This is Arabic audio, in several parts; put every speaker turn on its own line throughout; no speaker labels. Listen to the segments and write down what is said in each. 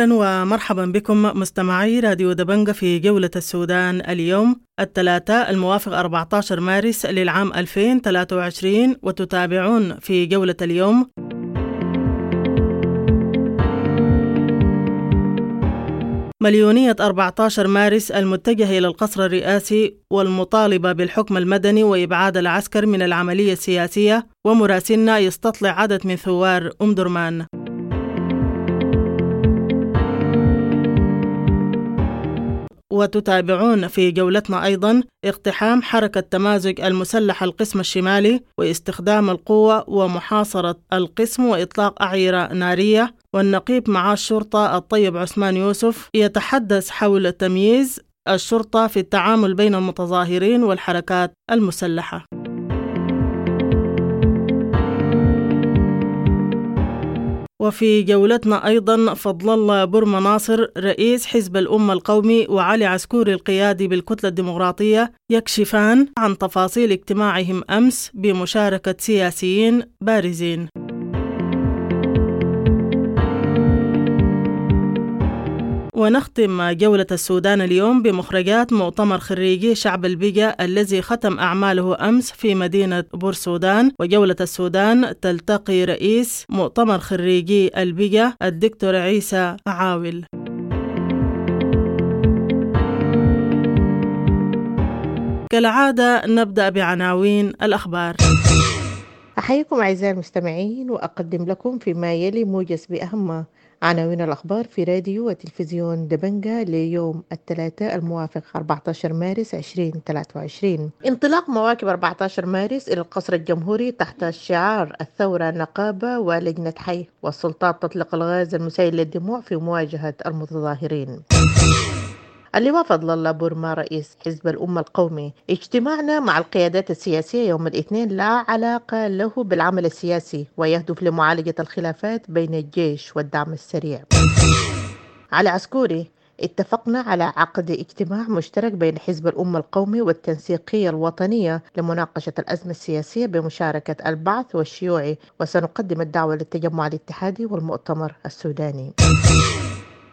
أهلا ومرحبا بكم مستمعي راديو دبنجة في جولة السودان اليوم الثلاثاء الموافق 14 مارس للعام 2023 وتتابعون في جولة اليوم. مليونية 14 مارس المتجهة إلى القصر الرئاسي والمطالبة بالحكم المدني وإبعاد العسكر من العملية السياسية ومراسلنا يستطلع عدد من ثوار أم درمان. وتتابعون في جولتنا أيضا اقتحام حركة تمازج المسلح القسم الشمالي واستخدام القوة ومحاصرة القسم وإطلاق أعيرة نارية. والنقيب مع الشرطة الطيب عثمان يوسف يتحدث حول تمييز الشرطة في التعامل بين المتظاهرين والحركات المسلحة. وفي جولتنا أيضا فضل الله برما ناصر رئيس حزب الأمة القومي وعلي عسكوري القيادي بالكتلة الديمقراطية يكشفان عن تفاصيل اجتماعهم أمس بمشاركة سياسيين بارزين. ونختم جولة السودان اليوم بمخرجات مؤتمر خريجي شعب البيجا الذي ختم أعماله أمس في مدينة بورسودان وجولة السودان تلتقي رئيس مؤتمر خريجي البيجا الدكتور عيسى عاول. كالعادة نبدأ بعناوين الأخبار.
أحييكم أعزائي المستمعين وأقدم لكم فيما يلي موجز بأهم عناوين الأخبار في راديو وتلفزيون دبنجة ليوم الثلاثاء الموافق 14 مارس 2023 انطلاق مواكب 14 مارس إلى القصر الجمهوري تحت شعار الثورة نقابة ولجنة حي والسلطات تطلق الغاز المسيل للدموع في مواجهة المتظاهرين. اللواء فضل الله بورما رئيس حزب الأمة القومي اجتماعنا مع القيادات السياسية يوم الاثنين لا علاقة له بالعمل السياسي ويهدف لمعالجة الخلافات بين الجيش والدعم السريع. على عسكوري اتفقنا على عقد اجتماع مشترك بين حزب الأمة القومي والتنسيقية الوطنية لمناقشة الأزمة السياسية بمشاركة البعث والشيوعي وسنقدم الدعوة للتجمع الاتحادي والمؤتمر السوداني.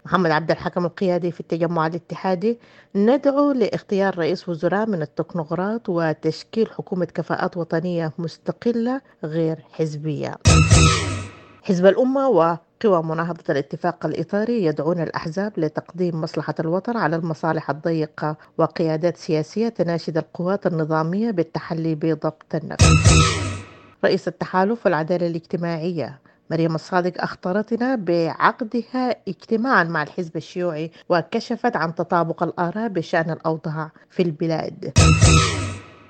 محمد عبد الحكم القيادي في التجمع الاتحادي. ندعو لاختيار رئيس وزراء من التكنوقراط وتشكيل حكومة كفاءات وطنية مستقلة غير حزبية. حزب الأمة وقوى مناهضة الاتفاق الإطاري يدعون الأحزاب لتقديم مصلحة الوطن على المصالح الضيقة وقيادات سياسية تناشد القوات النظامية بالتحلي بضبط النفس. رئيس التحالف والعدالة الاجتماعية مريم الصادق أخطرتنا بعقدها اجتماعا مع الحزب الشيوعي وكشفت عن تطابق الآراء بشأن الأوضاع في البلاد.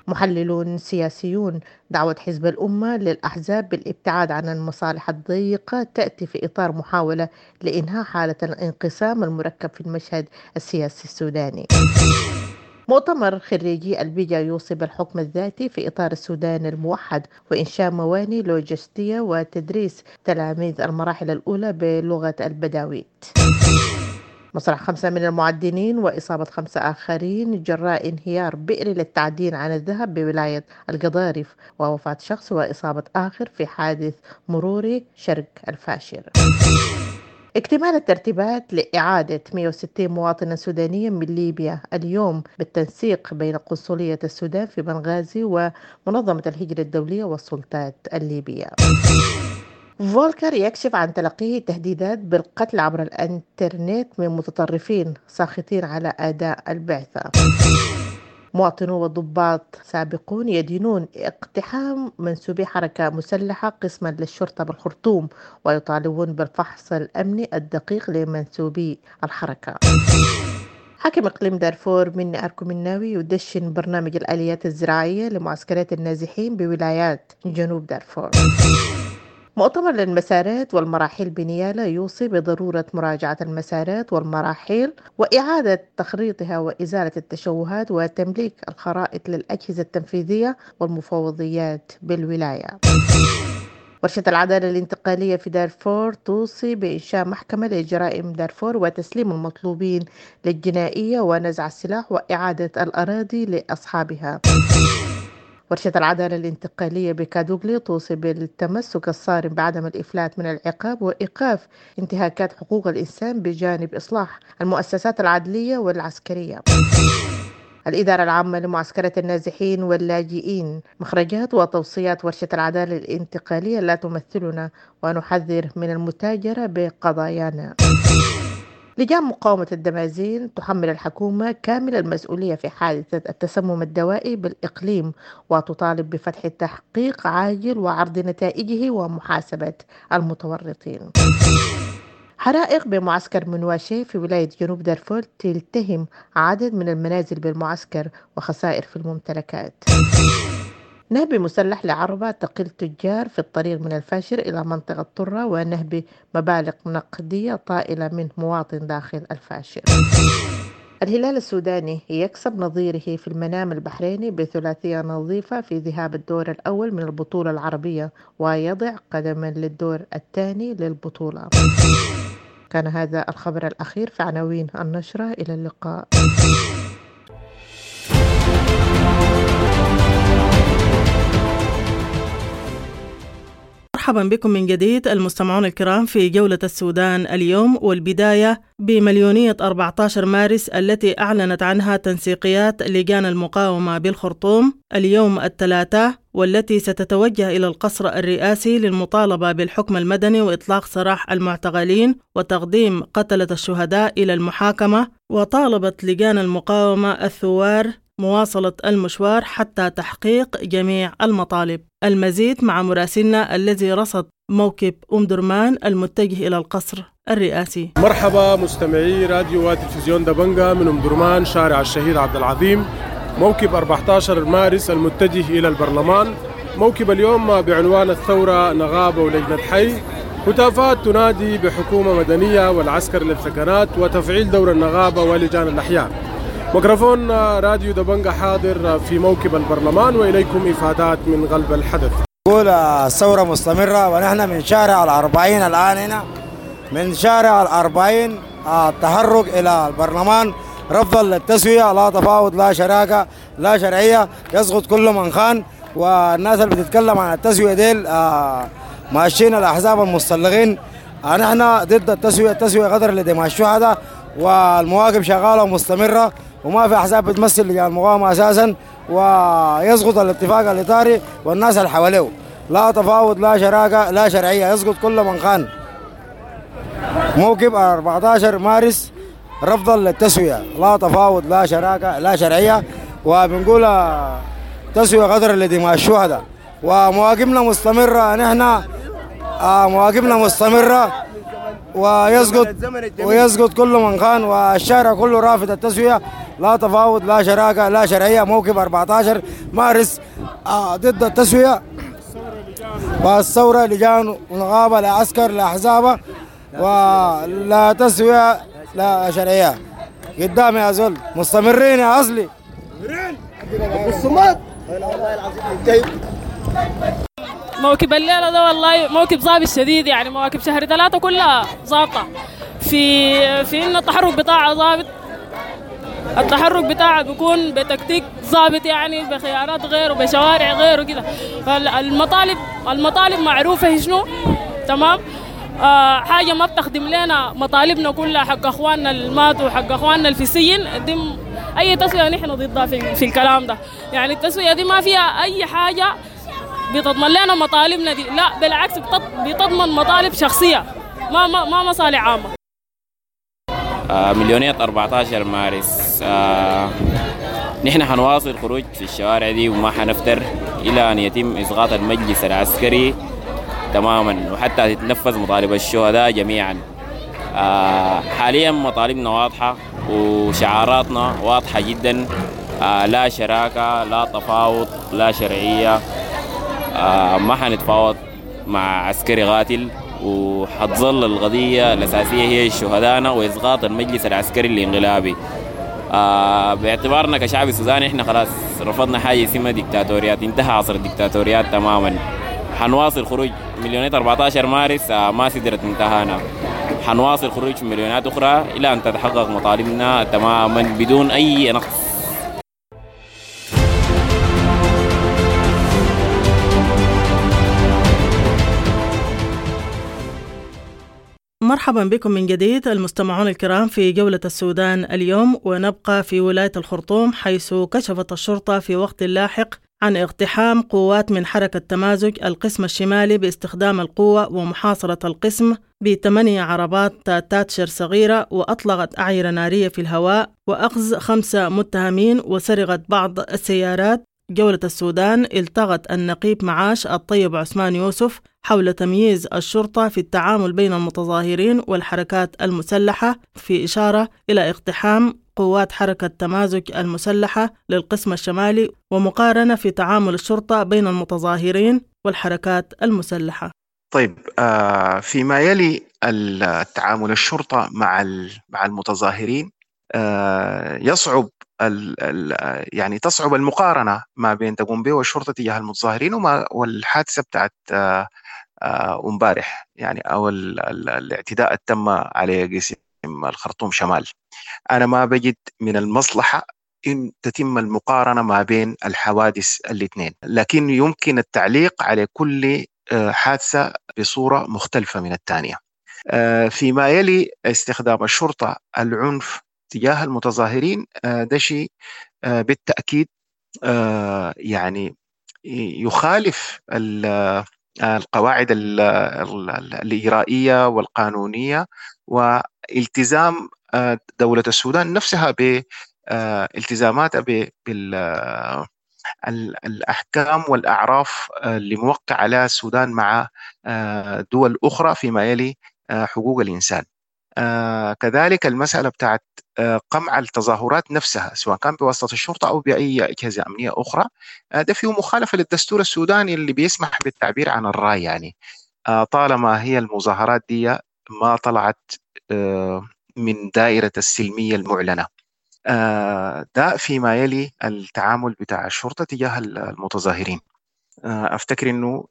محللون سياسيون دعوة حزب الأمة للأحزاب بالابتعاد عن المصالح الضيقة تأتي في إطار محاولة لإنهاء حالة الانقسام المركب في المشهد السياسي السوداني. مؤتمر خريجي البيجا يوصي بالحكم الذاتي في إطار السودان الموحد وإنشاء مواني لوجستية وتدريس تلاميذ المراحل الأولى بلغة البداويت. مصرح خمسة من المعدنين وإصابة خمسة آخرين جراء انهيار بئر للتعدين عن الذهب بولاية القضارف ووفاة شخص وإصابة آخر في حادث مروري شرق الفاشر. اكتمال الترتيبات لإعادة 160 مواطنا سودانيا من ليبيا اليوم بالتنسيق بين قنصلية السودان في بنغازي ومنظمة الهجرة الدولية والسلطات الليبية. فولكر يكشف عن تلقيه تهديدات بالقتل عبر الإنترنت من متطرفين ساخطين على أداء البعثة. مواطنو وضباط سابقون يدينون اقتحام منسوبي حركة مسلحة قسما للشرطة بالخرطوم ويطالبون بالفحص الأمني الدقيق لمنسوبي الحركة. حاكم إقليم دارفور مني أركو مناوي يدشن برنامج الآليات الزراعية لمعسكرات النازحين بولايات جنوب دارفور. مؤتمر للمسارات والمراحل بنيالا يوصي بضرورة مراجعة المسارات والمراحل وإعادة تخريطها وإزالة التشوهات وتمليك الخرائط للأجهزة التنفيذية والمفوضيات بالولاية. ورشة العدالة الانتقالية في دارفور توصي بإنشاء محكمة لجرائم دارفور وتسليم المطلوبين للجنائية ونزع السلاح وإعادة الأراضي لأصحابها. ورشة العدالة الانتقالية بكادوغلي توصي بالتمسك الصارم بعدم الإفلات من العقاب وإيقاف انتهاكات حقوق الإنسان بجانب إصلاح المؤسسات العدلية والعسكرية. الإدارة العامة لمعسكرة النازحين واللاجئين. مخرجات وتوصيات ورشة العدالة الانتقالية لا تمثلنا ونحذر من المتاجرة بقضايانا. لجان مقاومة الدمازين تحمل الحكومة كامل المسؤولية في حادثة التسمم الدوائي بالإقليم وتطالب بفتح التحقيق عاجل وعرض نتائجه ومحاسبة المتورطين. حرائق بمعسكر منواشي في ولاية جنوب دارفور تلتهم عدد من المنازل بالمعسكر وخسائر في الممتلكات. نهب مسلح لعربة تقل تجار في الطريق من الفاشر إلى منطقة طرة ونهب مبالغ نقدية طائلة من مواطن داخل الفاشر. الهلال السوداني يكسب نظيره في المنام البحريني بثلاثية نظيفة في ذهاب الدور الأول من البطولة العربية ويضع قدما للدور الثاني للبطولة. كان هذا الخبر الأخير في عناوين النشرة إلى اللقاء.
مرحبا بكم من جديد المستمعون الكرام في جولة السودان اليوم والبداية بمليونية 14 مارس التي أعلنت عنها تنسيقيات لجان المقاومة بالخرطوم اليوم الثلاثاء والتي ستتوجه إلى القصر الرئاسي للمطالبة بالحكم المدني وإطلاق سراح المعتقلين وتقديم قتلة الشهداء إلى المحاكمة وطالبت لجان المقاومة الثوار مواصلة المشوار حتى تحقيق جميع المطالب. المزيد مع مراسلنا الذي رصد موكب أم درمان المتجه إلى القصر الرئاسي.
مرحبا مستمعي راديو وتلفزيون دبنجا من أم درمان شارع الشهيد عبد العظيم. موكب 14 مارس المتجه إلى البرلمان. موكب اليوم بعنوان الثورة نغابة ولجنة حي. هتافات تنادي بحكومة مدنية والعسكر للثكنات وتفعيل دور النغابة ولجان الأحياء. ميكروفون راديو دبنجا حاضر في موكب البرلمان وإليكم إفادات من قلب الحدث.
نقول الثورة مستمرة ونحن من شارع الأربعين الآن هنا من شارع الأربعين التحرك إلى البرلمان. رفضا للتسوية لا تفاوض لا شراكة لا شرعية. يسقط كل من خان والناس اللي بتتكلم عن التسوية ديل ماشيين الأحزاب المستلغين نحن ضد التسوية التسوية قدر لدماء الشهداء والمواقف شغالة ومستمرة. وما في أحزاب بتمثل لجان المقاومة أساسا ويسقط الاتفاق الإطاري والناس اللي حواليه. لا تفاوض لا شراكة لا شرعية يسقط كل من خان. موكب 14 مارس رفضا للتسوية. لا تفاوض لا شراكة لا شرعية. وبنقول تسوية قدر لدماء الشهداء. ومواقفنا مستمرة نحن مواقفنا مستمرة. ويسقط ويسقط كل من خان. والشارع كله رافض التسوية. لا تفاوض لا شراكة لا شرعية موقف 14 مارس ضد التسوية. والثورة لجان ونغابة لا عسكر لا أحزاب ولا تسوية لا شرعية. قدام يا زول. مستمرين يا أصلي.
موكب الليلة ده والله موكب ظابط شديد يعني مواكب شهر ثلاثة كلها ظابطة. في في إنه التحرك بتاعها ظابط. التحرك بتاعها بيكون بتكتيك ظابط يعني بخيارات غير وبشوارع غير وكده. فالمطالب المطالب معروفة هي شنو؟ تمام؟ آه حاجة ما بتخدم لنا مطالبنا كلها حق أخواننا اللي ماتوا وحق أخواننا اللي في السجن دي أي تسوية نحن ضدها في, في الكلام ده. يعني التسوية دي ما فيها أي حاجة بتضمن لنا مطالبنا دي. لا بالعكس بتضمن مطالب شخصية ما ما ما مصالح عامة.
آه مليونية 14 مارس. آه نحن حنواصل خروج في الشوارع دي وما حنفتر إلى أن يتم إسقاط المجلس العسكري تماما وحتى تتنفذ مطالب الشهداء جميعا. آه حاليا مطالبنا واضحة وشعاراتنا واضحة جدا. آه لا شراكة لا تفاوض لا شرعية. آه ما حنتفاوض مع عسكري قاتل. وحتظل القضية الأساسية هي شهدائنا وإسقاط المجلس العسكري الانقلابي آه باعتبارنا كشعب سوداني إحنا خلاص رفضنا حاجة اسمها ديكتاتوريات. انتهى عصر الديكتاتوريات تماما. حنواصل خروج مليونية 14 مارس آه ما سدرت منتهانا. حنواصل خروج مليونات أخرى إلى أن تتحقق مطالبنا تماما بدون أي نقص.
مرحبا بكم من جديد المستمعون الكرام في جولة السودان اليوم ونبقى في ولاية الخرطوم حيث كشفت الشرطة في وقت لاحق عن اقتحام قوات من حركة تمازج القسم الشمالي باستخدام القوة ومحاصرة القسم بثمانية عربات تاتشر صغيرة وأطلقت أعيرة نارية في الهواء وأخذ خمسة متهمين وسرقت بعض السيارات جولة السودان التغت النقيب معاش الطيب عثمان يوسف حول تمييز الشرطة في التعامل بين المتظاهرين والحركات المسلحة في إشارة إلى اقتحام قوات حركة تمازج المسلحة للقسم الشمالي ومقارنة في تعامل الشرطة بين المتظاهرين والحركات المسلحة.
طيب آه فيما يلي التعامل الشرطة مع مع المتظاهرين آه يصعب ال ال يعني تصعب المقارنة ما بين تقوم به الشرطة تجاه المتظاهرين وما والحادثة بتاعت آه امبارح يعني أو ال ال الاعتداء التم على قسم الخرطوم شمال. أنا ما بجد من المصلحة إن تتم المقارنة ما بين الحوادث الاثنين لكن يمكن التعليق على كل حادثة بصورة مختلفة من الثانية. فيما يلي استخدام الشرطة العنف تجاه المتظاهرين ده شيء بالتأكيد يعني يخالف القواعد الإجرائية والقانونية والتزام دولة السودان نفسها بالتزاماتها بالأحكام والأعراف اللي موقع عليها السودان مع دول أخرى فيما يلي حقوق الإنسان كذلك المسألة بتاعت قمع التظاهرات نفسها سواء كان بواسطة الشرطة أو بأي أجهزة أمنية أخرى. ده فيه مخالفة للدستور السوداني اللي بيسمح بالتعبير عن الرأي يعني. طالما هي المظاهرات دي ما طلعت من دائرة السلمية المعلنة. ده فيما يلي التعامل بتاع الشرطة تجاه المتظاهرين. أفتكر إنه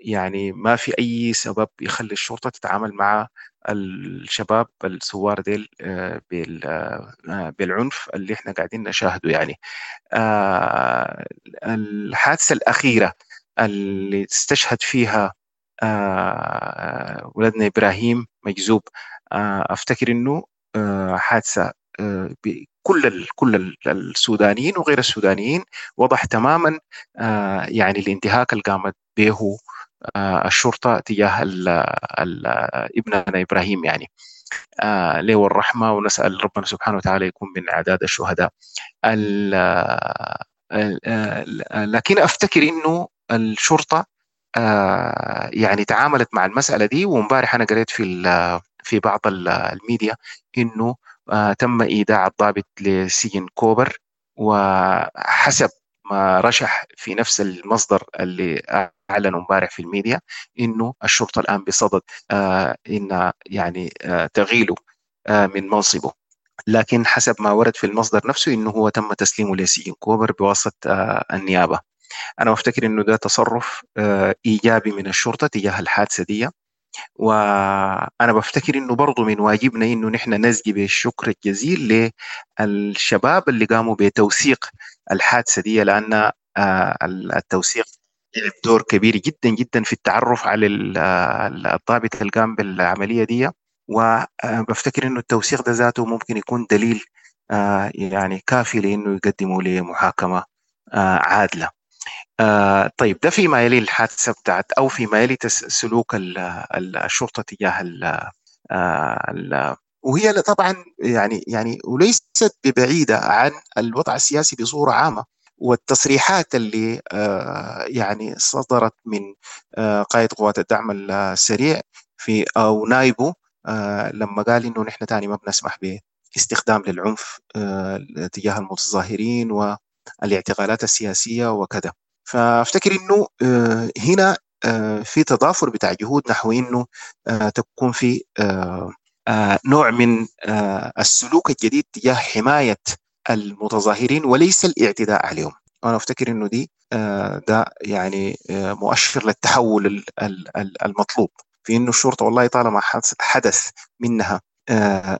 يعني ما في أي سبب يخلي الشرطة تتعامل مع الشباب الثوار ديل بالعنف اللي إحنا قاعدين نشاهده يعني. الحادثة الأخيرة اللي استشهد فيها ولدنا إبراهيم مجذوب أفتكر إنه حادثة كل كل السودانيين وغير السودانيين وضح تماما يعني الانتهاك اللي قامت به الشرطة تجاه ال ال ابننا إبراهيم يعني. له الرحمة ونسأل ربنا سبحانه وتعالى يكون من أعداد الشهداء. لكن أفتكر إنه الشرطة يعني تعاملت مع المسألة دي وامبارح أنا قريت في في بعض الميديا إنه تم إيداع الضابط لسجن كوبر وحسب ما رشح في نفس المصدر اللي اعلن امبارح في الميديا إنه الشرطة الآن بصدد إن يعني تقيله من منصبه. لكن حسب ما ورد في المصدر نفسه إنه هو تم تسليمه لسجن كوبر بواسطة النيابة. أنا أفتكر إنه ده تصرف إيجابي من الشرطة تجاه الحادثة دي. وأنا بفتكر إنه برضه من واجبنا إنه نحن نزجي بالشكر الجزيل للشباب اللي قاموا بتوثيق الحادثة دي لأن التوثيق لعب دور كبير جدا جدا في التعرف على الضابط اللي قام بالعملية دي. وبفتكر إنه التوثيق ده ذاته ممكن يكون دليل يعني كافي لإنه يقدموا لمحاكمة عادلة. آه طيب ده فيما يلي الحادثة بتاعت أو فيما يلي سلوك ال ال الشرطة تجاه ال وهي طبعا يعني يعني وليست ببعيدة عن الوضع السياسي بصورة عامة والتصريحات اللي آه يعني صدرت من آه قائد قوات الدعم السريع في أو نائبه آه لما قال إنه نحن تاني ما بنسمح باستخدام للعنف آه تجاه المتظاهرين والإعتقالات السياسية وكذا. فافتكر إنه هنا في تضافر بتاع جهود نحو إنه تكون في نوع من السلوك الجديد تجاه حماية المتظاهرين وليس الاعتداء عليهم. أنا أفتكر إنه دي ده يعني مؤشر للتحول المطلوب. في إنه الشرطة والله طالما حدث منها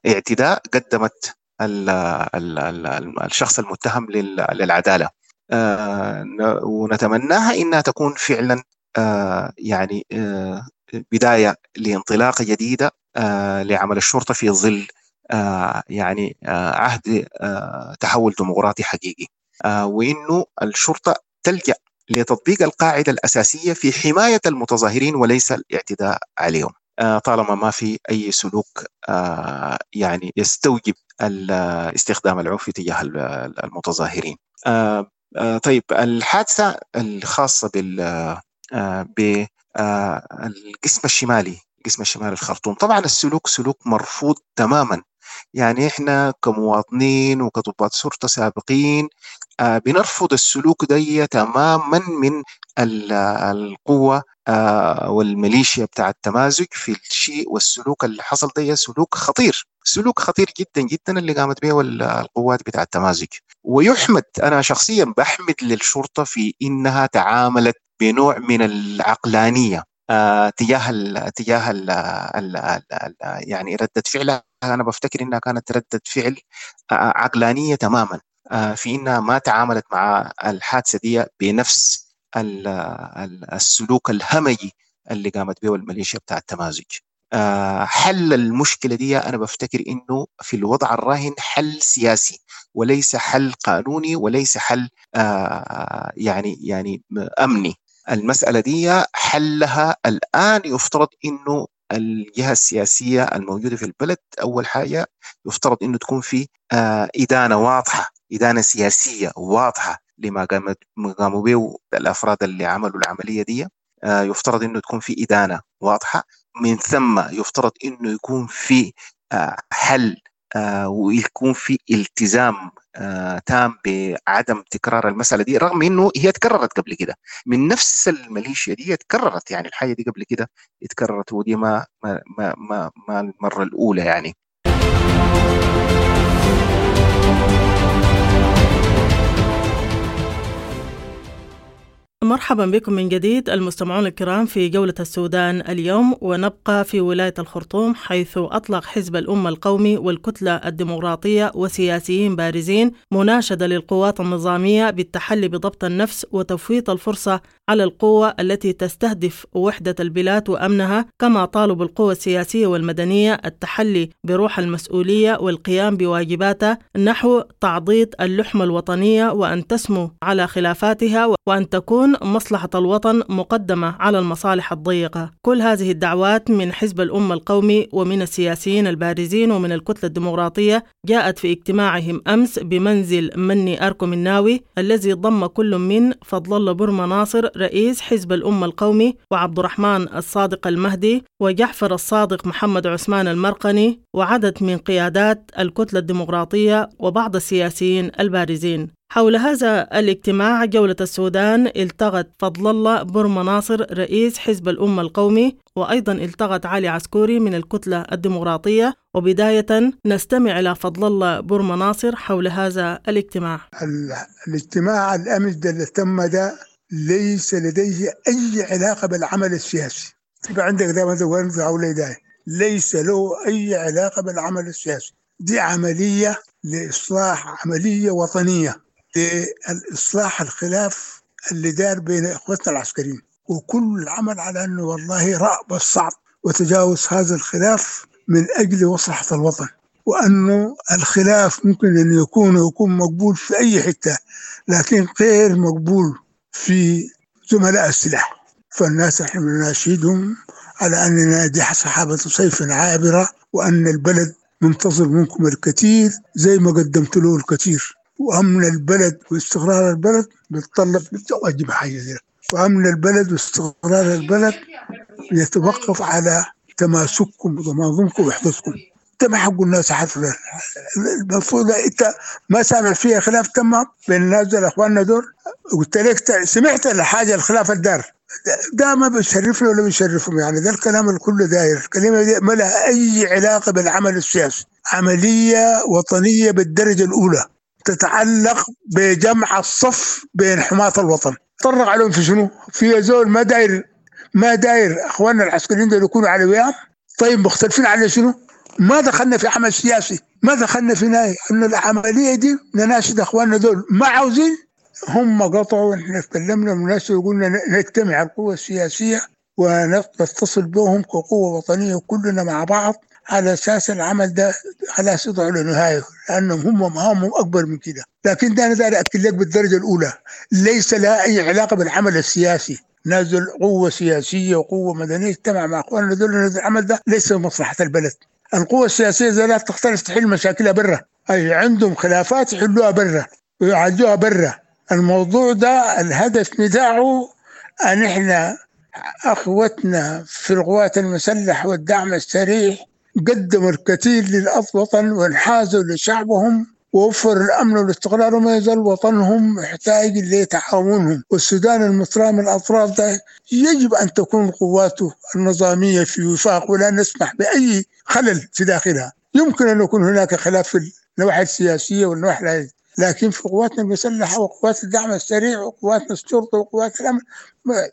اعتداء قدمت الشخص المتهم للعدالة. آه ونتمناها إنها تكون فعلا آه يعني آه بداية لانطلاقه جديدة لعمل الشرطة في ظل يعني عهد تحول ديمقراطي حقيقي. وإنه الشرطة تلجأ لتطبيق القاعدة الأساسية في حماية المتظاهرين وليس الاعتداء عليهم. طالما ما في أي سلوك يعني يستوجب استخدام العنف تجاه المتظاهرين. طيب الحادثة الخاصة بال بالقسم الشمالي القسم الشمالي الخرطوم طبعا السلوك سلوك مرفوض تماما. يعني إحنا كمواطنين وكضباط شرطه سابقين بنرفض السلوك ده تماما من القوة والميليشيا بتاع التمازج في الشيء والسلوك اللي حصل ده سلوك خطير سلوك خطير جدا جدا اللي قامت به القوات بتاع التمازج. ويحمد أنا شخصيا بحمد للشرطه في إنها تعاملت بنوع من العقلانية آه تجاه تجاه يعني ردة فعلها. أنا بفتكر إنها كانت ردة فعل آه عقلانية تماما آه في إنها ما تعاملت مع الحادثة دي بنفس ال ال السلوك الهمجي اللي قامت به الميليشيا بتاع التمازج. حل المشكلة دي أنا بفتكر إنه في الوضع الراهن حل سياسي وليس حل قانوني وليس حل يعني يعني أمني. المسألة دي حلها الآن يفترض إنه الجهة السياسية الموجودة في البلد أول حاجة يفترض إنه تكون في إدانة واضحة إدانة سياسية واضحة لما قامت قاموا به الأفراد اللي عملوا العملية دي. يفترض إنه تكون في إدانة واضحة. من ثم يفترض إنه يكون في حل ويكون في التزام تام بعدم تكرار المسألة دي رغم إنه هي تكررت قبل كده. من نفس الميليشيا دي تكررت يعني الحاجة دي قبل كده اتكررت ودي ما ما ما, ما المرة الأولى يعني.
مرحبا بكم من جديد المستمعون الكرام في جولة السودان اليوم ونبقى في ولاية الخرطوم حيث أطلق حزب الأمة القومي والكتلة الديمقراطية وسياسيين بارزين مناشدة للقوات النظامية بالتحلي بضبط النفس وتفويت الفرصة على القوة التي تستهدف وحدة البلاد وأمنها كما طالبوا القوى السياسية والمدنية التحلي بروح المسؤولية والقيام بواجباتها نحو تعضيد اللحمة الوطنية وأن تسمو على خلافاتها وأن تكون مصلحة الوطن مقدمة على المصالح الضيقة. كل هذه الدعوات من حزب الأمة القومي ومن السياسيين البارزين ومن الكتلة الديمقراطية جاءت في اجتماعهم أمس بمنزل مني أركم الناوي الذي ضم كل من فضل الله برما ناصر رئيس حزب الأمة القومي وعبد الرحمن الصادق المهدي وجعفر الصادق محمد عثمان المرقني وعدد من قيادات الكتلة الديمقراطية وبعض السياسيين البارزين. حول هذا الاجتماع جولة السودان التغت فضل الله برما ناصر رئيس حزب الأمة القومي وأيضا التغت علي عسكوري من الكتلة الديمقراطية. وبداية نستمع إلى فضل الله برما ناصر حول هذا الاجتماع.
الاجتماع الأمس اللي تم ده ليس لديه أي علاقة بالعمل السياسي. تبقى عندك ده مثلا أولي ده؟ ليس له أي علاقة بالعمل السياسي. دي عملية لإصلاح عملية وطنية. لإصلاح الخلاف اللي دار بين إخوتنا العسكريين. وكل العمل على أنه والله رأب الصعب وتجاوز هذا الخلاف من أجل مصلحة الوطن. وأنه الخلاف ممكن أن يكون يكون مقبول في أي حتة لكن غير مقبول في زملاء السلاح. فالناس نحن نناشدهم على أننا دي سحابة صيف عابرة وأن البلد منتظر منكم الكثير زي ما قدمت له الكثير. وأمن البلد واستقرار البلد بيتطلب واجب حاجة زي وأمن البلد واستقرار البلد يتوقف على تماسككم وتناظمكم ووحدتكم. انت ما حقوا الناس حفلا المفروض إنت ما سامع فيها خلاف تمام بين الناس أخواننا دول. قلت لك سمعت الحاجة الخلاف الدار. ده ما بيشرفني ولا بيشرفهم. يعني ده الكلام الكل داير. الكلمة دي ما لها أي علاقة بالعمل السياسي. عملية وطنية بالدرجة الأولى. تتعلق بجمع الصف بين حماة الوطن. طرق عليهم في شنو؟ في زول ما داير ما داير أخواننا العسكريين دول يكونوا على وياه طيب مختلفين على شنو؟ ما دخلنا في عمل سياسي ما دخلنا في نهاية. ان العملية دي نناشد أخواننا دول. ما عاوزين؟ هم قطعوا إحنا تكلمنا من الناس وقلنا نجتمع القوى السياسية ونتصل بهم كقوة وطنية كلنا مع بعض. على أساس العمل ده خلاص يضعوا له نهاية لأنهم هم مهامهم أكبر من كده. لكن ده أنا داير اكد لك بالدرجة الأولى. ليس لها أي علاقة بالعمل السياسي. نازل قوة سياسية وقوة مدنية اجتمع مع اخواننا دول العمل ده ليس مصلحة البلد. القوة السياسية لا تختلف تحل مشاكلها برا. أي عندهم خلافات يحلوها برا ويعالجوها برا. الموضوع ده الهدف بتاعه أن إحنا أخوتنا في القوات المسلحة والدعم السريع قدموا الكثير للوطن وانحازوا لشعبهم ووفر الأمن والاستقرار وما يزال وطنهم محتاج لتعاونهم. والسودان المترام من الاطراف ده يجب أن تكون قواته النظامية في وفاق ولا نسمح بأي خلل في داخلها. يمكن أن يكون هناك خلاف في النواحي السياسية والنواحي لكن في قواتنا المسلحة وقوات الدعم السريع وقواتنا الشرطة وقوات الأمن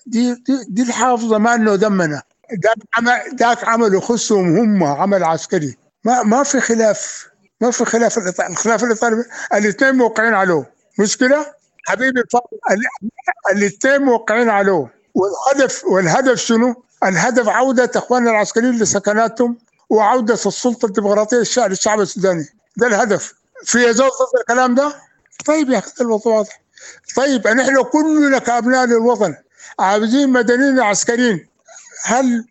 دي دي, دي الحافظة مالنا ودمنا. ذاك عمل ذاك عمل يخصهم هم عمل عسكري. ما ما في خلاف. ما في خلاف الاطار الخلاف الإطار. الاثنين موقعين عليه. مشكلة؟ حبيبي الاثنين موقعين عليه. والهدف والهدف شنو؟ الهدف عودة إخواننا العسكريين لسكناتهم وعودة السلطة الديمقراطية للشعب الشعب السوداني. ده الهدف. في ضد الكلام ده؟ طيب يا أخي الوضع واضح. طيب نحن كلنا كأبناء للوطن عاوزين مدنيين عسكريين. هل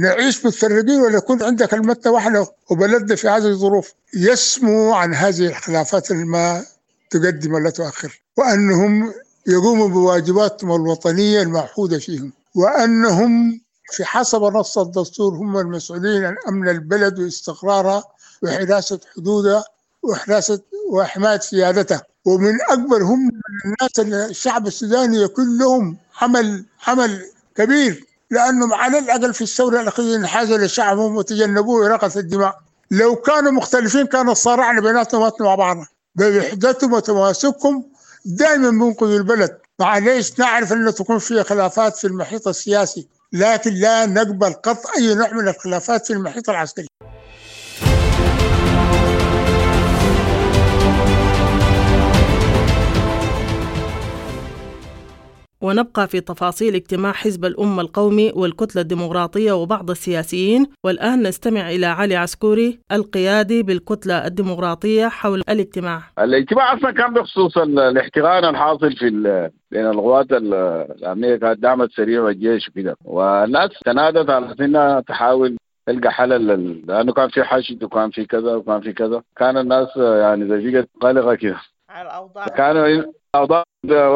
نعيش متفرقين ولا يكون عندك كلمتنا واحدة وبلدنا في هذه الظروف؟ يسمو عن هذه الخلافات ما تقدم ولا تؤخر وأنهم يقوموا بواجباتهم الوطنية المعهودة فيهم وأنهم في حسب نص الدستور هم المسؤولين عن أمن البلد واستقرارها وحراسة حدودها وحراسة وحماية سيادتها ومن أكبر هم الناس الشعب السوداني يكون لهم عمل عمل كبير. لأنهم على الأقل في الثورة الأخيرة انحازوا لشعبهم وتجنبوا اراقه الدماء. لو كانوا مختلفين كان صارعنا بيناتهم مع بعضنا بوحدتهم وتماسكهم دائما بينقذوا البلد. معليش نعرف إنه تكون في خلافات في المحيط السياسي لكن لا نقبل قط أي نوع من الخلافات في المحيط العسكري.
ونبقى في تفاصيل اجتماع حزب الأمة القومي والكتلة الديمقراطية وبعض السياسيين. والآن نستمع إلى علي عسكوري القيادي بالكتلة الديمقراطية حول الاجتماع.
الاجتماع أصلا كان بخصوص الاحتقان الحاصل في بين القوات الأمنية كانت دعمت سريع والجيش وكده. والناس تنادت على أنها تحاول تلقى حل لأنه كان في حشد وكان في كذا وكان في كذا. كان الناس يعني زي قلقة كده.
على
كانوا الأوضاع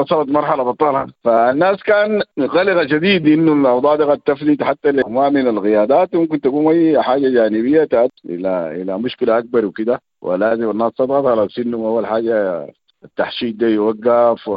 وصلت مرحلة بطالها فالناس كان قلقه شديد إنه الأوضاع دي قد تفلت حتى لما من القيادات ممكن تقوم أي حاجة جانبية تؤدي إلى إلى مشكلة أكبر وكده. ولازم الناس تضغط على سنهم اول حاجة التحشيد ده يوقف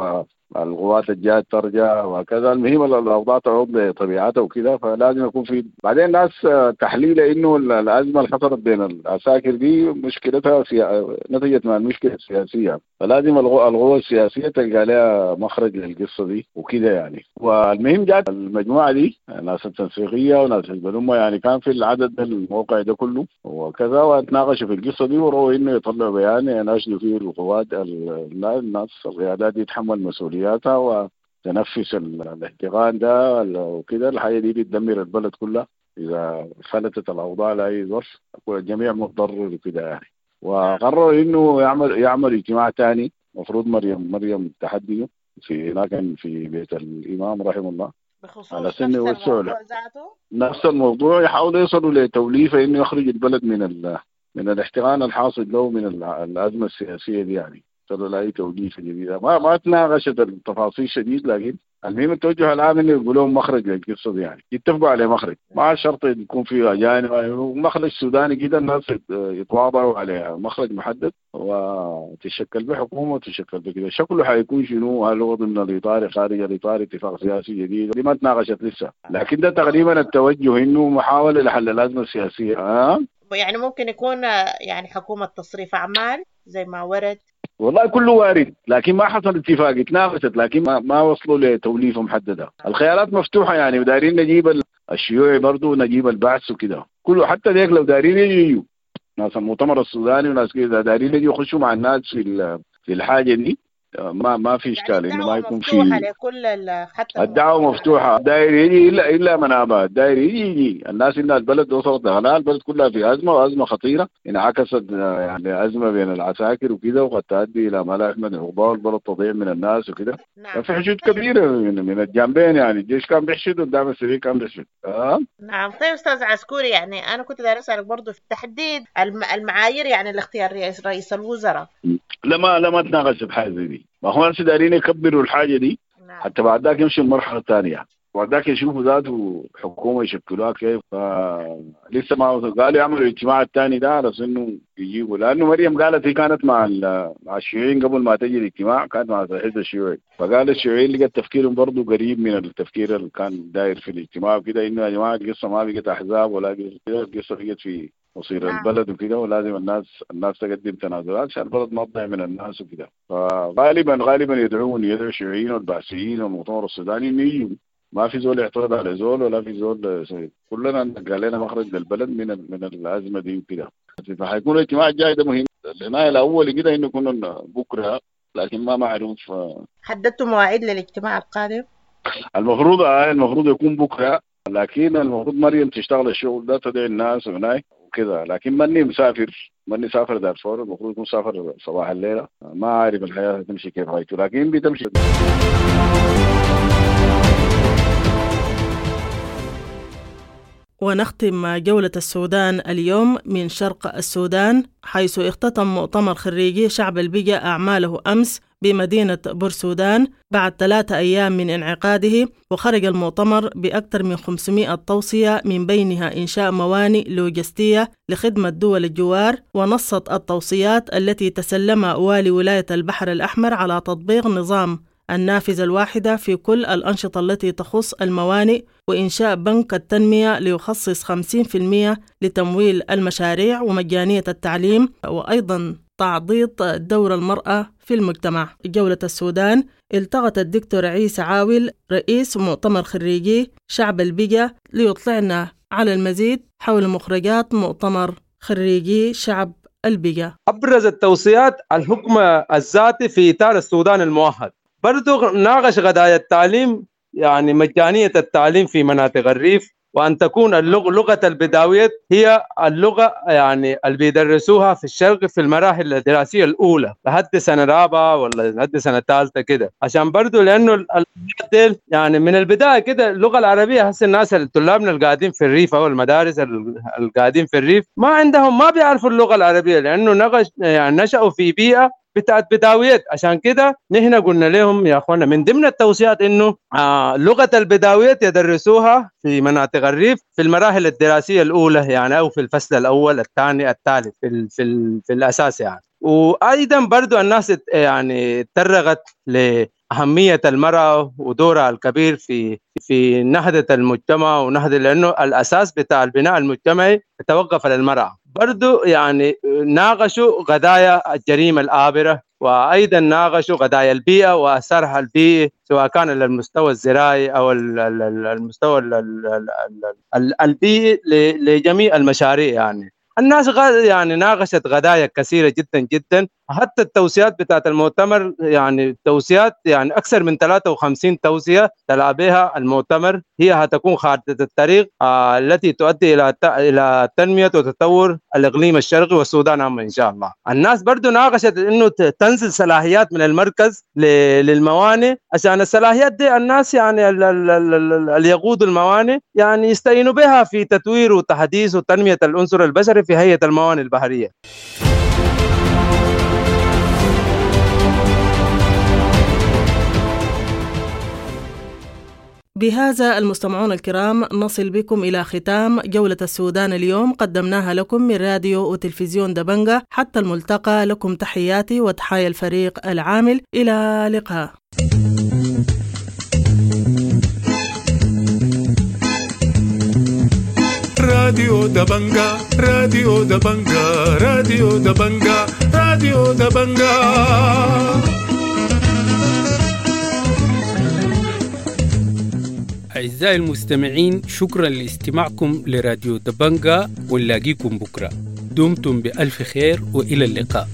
القوات الجات ترجع وهكذا. المهم الأوضاع تعود لطبيعتها وكده. فلازم يكون في بعدين الناس تحليل إنه الأزمة اللي حصلت بين العساكر دي مشكلتها في نتيجة المشكلة السياسية. فلازم القوى السياسية تلقى لها مخرج للقصة دي وكده يعني. والمهم جات المجموعة دي ناس التنسيقية وناس حزب يعني كان في العدد الموقع ده كله وكذا وتناقشوا في القصة دي وروا إنه يطلعوا بيان يناشدوا فيه القوات الناس القيادات دي تتحمل مسؤولياتها وتنفس الاحتقان ده وكده. الحاجة دي بتدمر البلد كلها. إذا فلتت الأوضاع لأي ظرف الجميع متضرر وكده يعني. وقرر إنه يعمل يعمل اجتماع ثاني المفروض مريم مريم تحديه في هناك في بيت الإمام رحمه الله.
بخصوص
على
نفس
سن له
الموضوع ذاته؟
نفس الموضوع. يحاولوا يصلوا لتوليفه إنه يخرج البلد من ال من الاحتقان الحاصل له من ال- الأزمة السياسية دي يعني. صار لاي توليفه جديده ما ما تناقشت التفاصيل شديد لكن المهم التوجه العام إنه يقول لهم مخرج للقصة يعني. يتفقوا على مخرج. ما شرط يكون في أجانب. مخرج سوداني كده الناس يتواضعوا على مخرج محدد. وتشكل بحكومه وتشكل بكده شكله حيكون شنو؟ هل هو ضمن الإطار خارج الإطار اتفاق سياسي جديد؟ دي ما تناقشت لسه. لكن ده تقريبا التوجه إنه محاولة لحل الأزمة السياسية. ها؟
يعني ممكن يكون يعني حكومة تصريف أعمال زي ما ورد
والله كله وارد لكن ما حصل اتفاق اتناقشت لكن ما, ما وصلوا لتوليفه محددة. الخيارات مفتوحة يعني ودايرين نجيب ال- الشيوعي برضه نجيب البعث وكده. كله حتى ذيك لو دايرين يجوا. ناس المؤتمر السوداني وناس كده دايرين يجوا يخشوا مع الناس في في الحاجة دي. ما ما في إشكال إنه ما يكون في
مفتوحة لكل ال- حتى
الدعوة مفتوحة. الداير يجي الا إلا من ابى الداير يجي يجي. الناس ان البلد وصلت لغلاء البلد كلها في أزمة وأزمة خطيرة. انعكست آه، يعني أزمة بين العساكر وكده وقد تؤدي إلى ملاحم من الغبار والبلد تضيع من الناس وكده
نعم.
في حشود كبيرة من, من الجانبين يعني. الجيش كان بيحشد قدام السرير كان بيحشد. آه؟
نعم. طيب أستاذ عسكوري يعني أنا كنت داير أسألك برضه في تحديد الم- المعايير يعني لاختيار رئيس رئيس الوزراء.
لما لما تناقش بحاجة زي دي ما هو الناس دايرين يكبروا الحاجة دي
نعم
حتى بعد ذاك يمشي المرحله الثانية بعد ذاك يشوفوا ذاته حكومة يشكلوها كيف. لسه ما قالوا يعملوا الاجتماع الثاني ده على إنه يجيبوا لأنه مريم قالت هي كانت مع. مع الشيوعيين قبل ما تجي الاجتماع كانت مع الحزب الشيوعي فقال الشيوعيين لقت تفكيرهم برضه قريب من التفكير اللي كان داير في الاجتماع وكده إنه يا جماعة القصة ما بقت أحزاب ولا القصة بقت في مصير
نعم.
البلد وكده ولازم الناس الناس تقدم تنازلات عشان البلد ما تضيع من الناس وكده. فغالبا غالبا يدعون يدعو الشيوعيين والبعثيين والمؤتمر السوداني إنه يجوا. ما في زول يعترض على زول ولا في زول سيد. كلنا قال لنا مخرج للبلد من من الأزمة دي وكده. فحيكون الاجتماع الجاي ده مهم. العنايه الأول كده إنه يكون بكرة لكن ما معروف. آه،
حددتوا مواعيد للاجتماع القادم؟
المفروض آه المفروض يكون بكرة لكن المفروض مريم تشتغل الشغل ده تدعي الناس هناك. وكده. لكن ماني مسافر ماني سافر دارفور المفروض يكون سافر صباح الليلة ما عارف الحياة هتمشي كيف هايته لكن بتمشي
ونختم جولة السودان اليوم من شرق السودان حيث اختتم مؤتمر خريجي شعب البقى أعماله أمس بمدينة بورسودان بعد ثلاثة أيام من انعقاده وخرج المؤتمر بأكثر من 500 توصية من بينها إنشاء موانئ لوجستية لخدمة دول الجوار ونصت التوصيات التي تسلمها والي ولاية البحر الأحمر على تطبيق نظام النافذة الواحدة في كل الأنشطة التي تخص الموانئ وإنشاء بنك التنمية ليخصص 50% لتمويل المشاريع ومجانية التعليم وأيضا تعضيد دور المرأة في المجتمع. جولة السودان التقت الدكتور عيسى عاول رئيس مؤتمر خريجي شعب البقى ليطلعنا على المزيد حول مخرجات مؤتمر خريجي شعب البقى
أبرز التوصيات الحكم الذاتي في إطار السودان الموحد. برضو ناقش قضايا التعليم يعني مجانية التعليم في مناطق الريف. وأن تكون اللغة لغة البداويات هي اللغة يعني اللي بيدرسوها في الشرق في المراحل الدراسية الأولى لحد سنة رابعة ولا لحد سنة ثالثه كده. عشان برضو ديل يعني من البداية كده اللغة العربية هسه الناس طلابنا القاعدين في الريف أو المدارس ال- القاعدين في الريف ما عندهم ما بيعرفوا اللغة العربية لأنه نقش يعني نشأوا في بيئة بتاعت بداويات عشان كده نحن قلنا لهم يا أخوانا من ضمن التوصيات إنه آه لغة البداويات يدرسوها في مناطق الريف في المراحل الدراسية الأولى يعني أو في الفصل الأول الثاني الثالث في ال في, ال في الأساس يعني. وأيضا برضو الناس يعني ترغت لأهمية المرأة ودورها الكبير في في نهضة المجتمع ونهضة لأنه الأساس بتاع البناء المجتمعي يتوقف على المرأة. برضو يعني ناقشوا قضايا الجريمة الآبرة وأيضا ناقشوا قضايا البيئة واثرها البيئي سواء كان على المستوى الزراعي ال- المستوى ال- ال- ال- ال- البيئي لجميع المشاريع يعني. الناس يعني ناقشت قضايا كثيرة جدا جدا حتى التوصيات بتاعت المؤتمر يعني توصيات يعني أكثر من 53 توصيه تلا بها المؤتمر هي هتكون خارطة الطريق آه التي تؤدي إلى إلى تنمية وتطور الإقليم الشرقي والسودان عامة إن شاء الله. الناس برضو ناقشت إنه تنزل صلاحيات من المركز للموانئ عشان الصلاحيات دي الناس يعني ال- ال- ال- ال- اللي يقودوا الموانئ يعني يستعينوا بها في تطوير وتحديث وتنمية العنصر البشري في هيئة الموانئ البحرية.
بهذا المستمعون الكرام نصل بكم إلى ختام جولة السودان اليوم. قدمناها لكم من راديو وتلفزيون دبنجة حتى الملتقى لكم تحياتي وتحايا الفريق العامل. إلى لقاء
راديو دبنجا راديو دبنجا راديو دبنجا راديو دبنجا.
أعزائي المستمعين شكرا لاستماعكم لراديو دبنجا ونلاقيكم بكرة. دمتم بألف خير وإلى اللقاء.